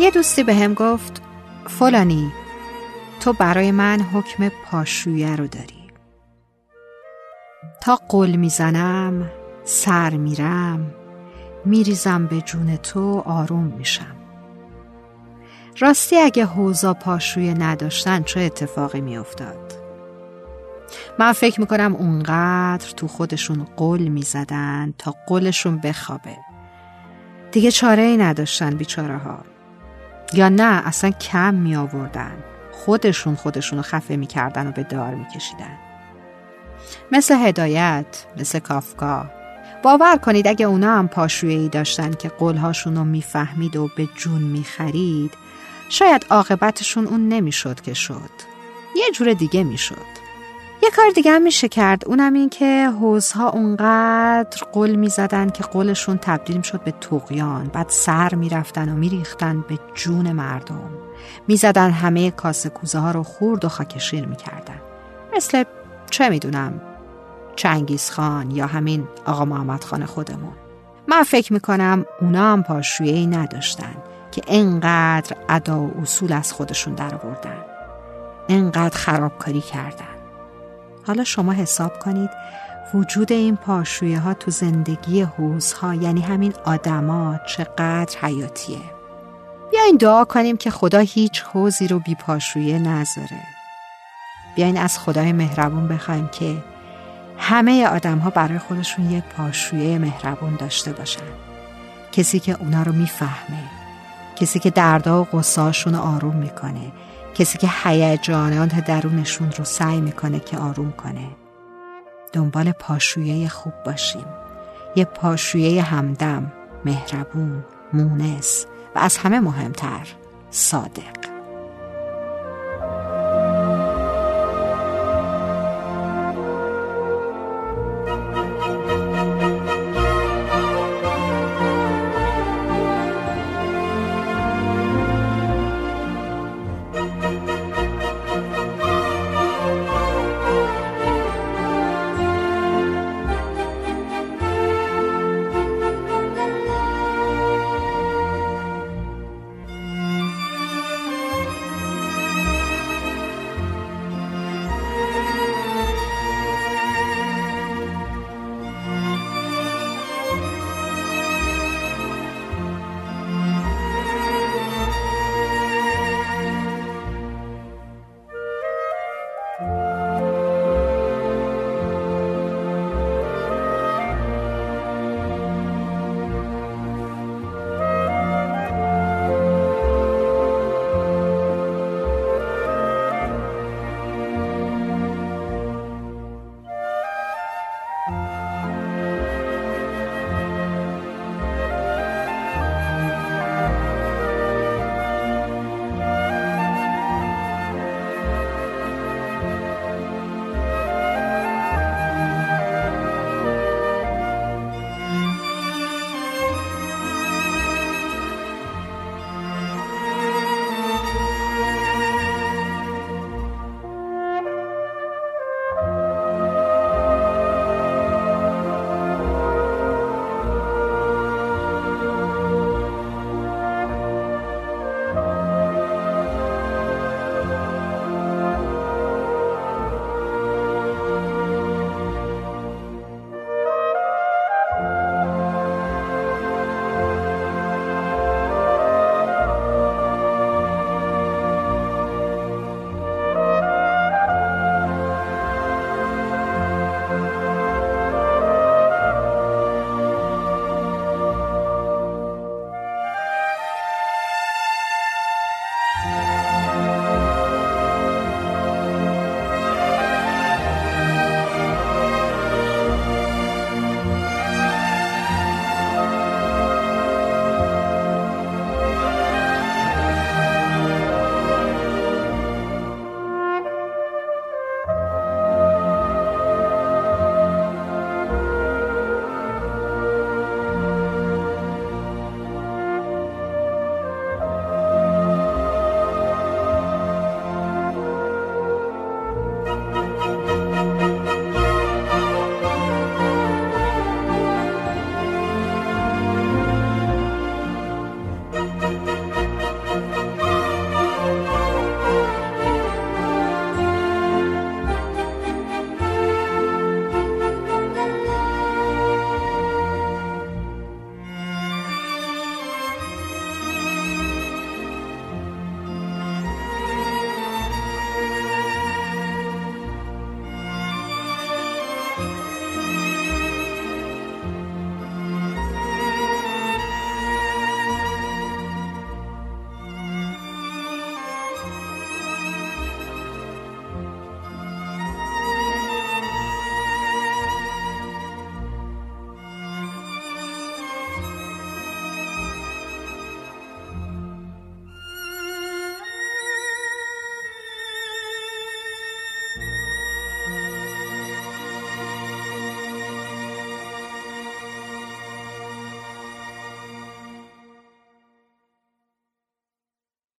یه دوستی به هم گفت فلانی تو برای من حکم پاشویه رو داری. تا قل می‌زنم سر میرم میریزم به جون تو آروم میشم. راستی اگه حوزا پاشویه نداشتن چه اتفاقی میافتاد؟ من فکر می‌کنم اونقدر تو خودشون قل می‌زدن تا قلشون بخوابه. دیگه چاره ای نداشتن بیچاره ها یا نه اصلا کم می آوردن. خودشون خودشونو خفه می‌کردن و به دار میکشیدن مثل هدایت مثل کافکا. باور کنید اگه اونا هم پاشویی داشتن که قولهاشون رو می‌فهمید و به جون می‌خرید شاید عاقبتشون اون نمی‌شد که شد. یه جور دیگه می‌شد کار دیگه هم میشه کرد. اونم این که حوزها اونقدر قل می‌زدن که قلشون تبدیل می‌شد به تقیان بعد سر می‌رفتن و میریختن به جون مردم. می‌زدن همه کاسه کوزه ها رو خورد و خاکشیر می‌کردن. مثل چه می‌دونم چنگیز خان یا همین آقا محمد خان خودمون. من فکر می‌کنم اونا هم پاشویه ای نداشتن که انقدر ادا و اصول از خودشون در آوردن انقدر خرابکاری کردن. حالا شما حساب کنید وجود این پاشویه ها تو زندگی حوز ها یعنی همین آدما چقدر حیاتیه. بیاین دعا کنیم که خدا هیچ حوزی رو بی پاشویه نذاره. بیاین از خدای مهربون بخوایم که همه آدم ها برای خودشون یک پاشویه مهربون داشته باشن. کسی که اونا رو می‌فهمه کسی که دردا و قصاشون آروم می‌کنه کسی که هیجانات درونشون رو سعی می‌کنه که آروم کنه. دنبال پاشویه خوب باشیم. یه پاشویه همدم مهربون مونس و از همه مهمتر صادق.